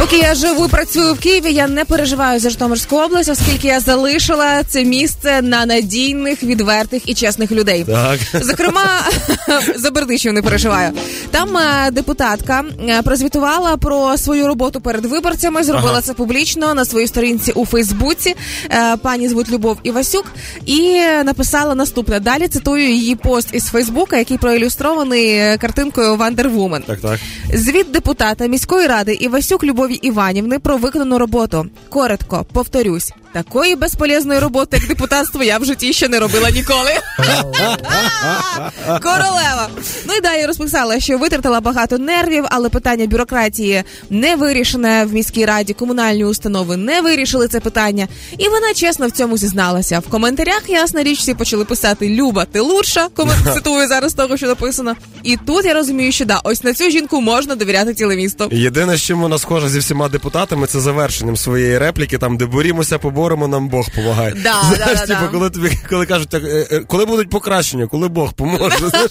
Поки я живу і працюю в Києві, я не переживаю за Житомирську область, оскільки я залишила це місце на надійних, відвертих і чесних людей. Так. Зокрема, за Бердичів не переживаю. Там е, депутатка е, прозвітувала про свою роботу перед виборцями, зробила Ага. це публічно на своїй сторінці у Фейсбуці. Е, Пані звуть Любов Івасюк, і написала наступне. Далі цитую її пост із Фейсбука, який проілюстрований картинкою Вандервумен. Так, так. Звіт депутата міської ради Івасюк Любові Іванівни про виконану роботу. Коротко, повторюсь, такої безполезної роботи, як депутатство, я в житті ще не робила ніколи. Королева. Ну і далі розписала, що витратила багато нервів, але питання бюрократії не вирішене в міській раді. Комунальні установи не вирішили це питання. І вона чесно в цьому зізналася. В коментарях ясна річ всі почали писати Люба, ти лучша. Комент цитую зараз того, що написано. І тут я розумію, що да, ось на цю жінку можна довіряти ціле місто. Єдине, з чим вона схожа зі всіма депутатами, це завершенням своєї репліки, там, де борімося, поборемо, нам Бог помагає. Да, Знаєш, да, да, типу, да. коли тобі коли кажуть, так, е, е, коли будуть покращення, коли Бог поможе. знаєш?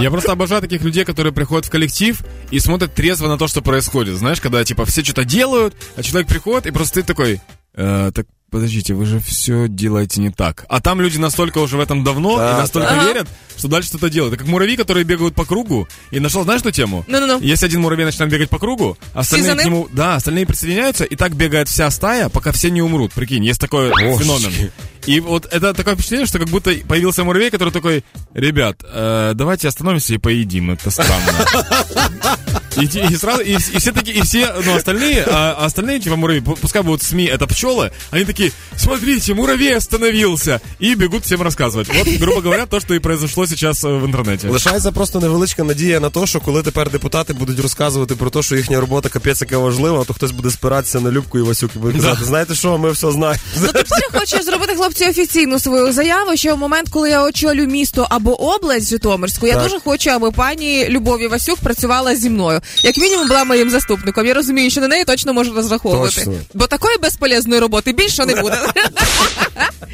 Я просто обожаю таких людей, которые приходят в коллектив и смотрят трезво на то, что происходит. Знаешь, когда типа все что-то делают, а человек приходит и просто ты такой, «Э, так подождите, вы же все делаете не так. А там люди настолько уже в этом давно Да, и настолько да. верят, что дальше что-то делают. Это как муравьи, которые бегают по кругу. И нашел, знаешь, эту тему? Ну-ну-ну. Если один муравей начинает бегать по кругу, остальные за к нему, да, остальные присоединяются, и так бегает вся стая, пока все не умрут. Прикинь, есть такой Божечки. феномен. И вот это такое впечатление, что как будто появился муравей, который такой, ребят, э, давайте остановимся и поедим, это странно. И, те- и сразу, и, вс- и все такие, и все, ну, остальные, а, а остальные, типа, муравьи, пу- пускай будут СМИ, это пчелы, они такие, смотрите, муравей остановился, и бегут всем рассказывать. Вот, грубо говоря, то, что и произошло сейчас э, в интернете. Лишається просто невеличка надія на те, що коли тепер депутати будуть розказувати про те, що їхня робота капець яка важлива, то хтось буде спиратися на Любку і Васюк і буде казати, знаєте що, ми все знаємо. Ну тепер я хочу зробити хлопці офіційну свою заяву, що в момент, коли я очолю місто або область Житомирську, я Так. дуже хочу, аби пані Любові Васюк працювала зі мною. Як мінімум була моїм заступником. Я розумію, що на неї точно можу розраховувати. Точно. Бо такої безполезної роботи більше не буде.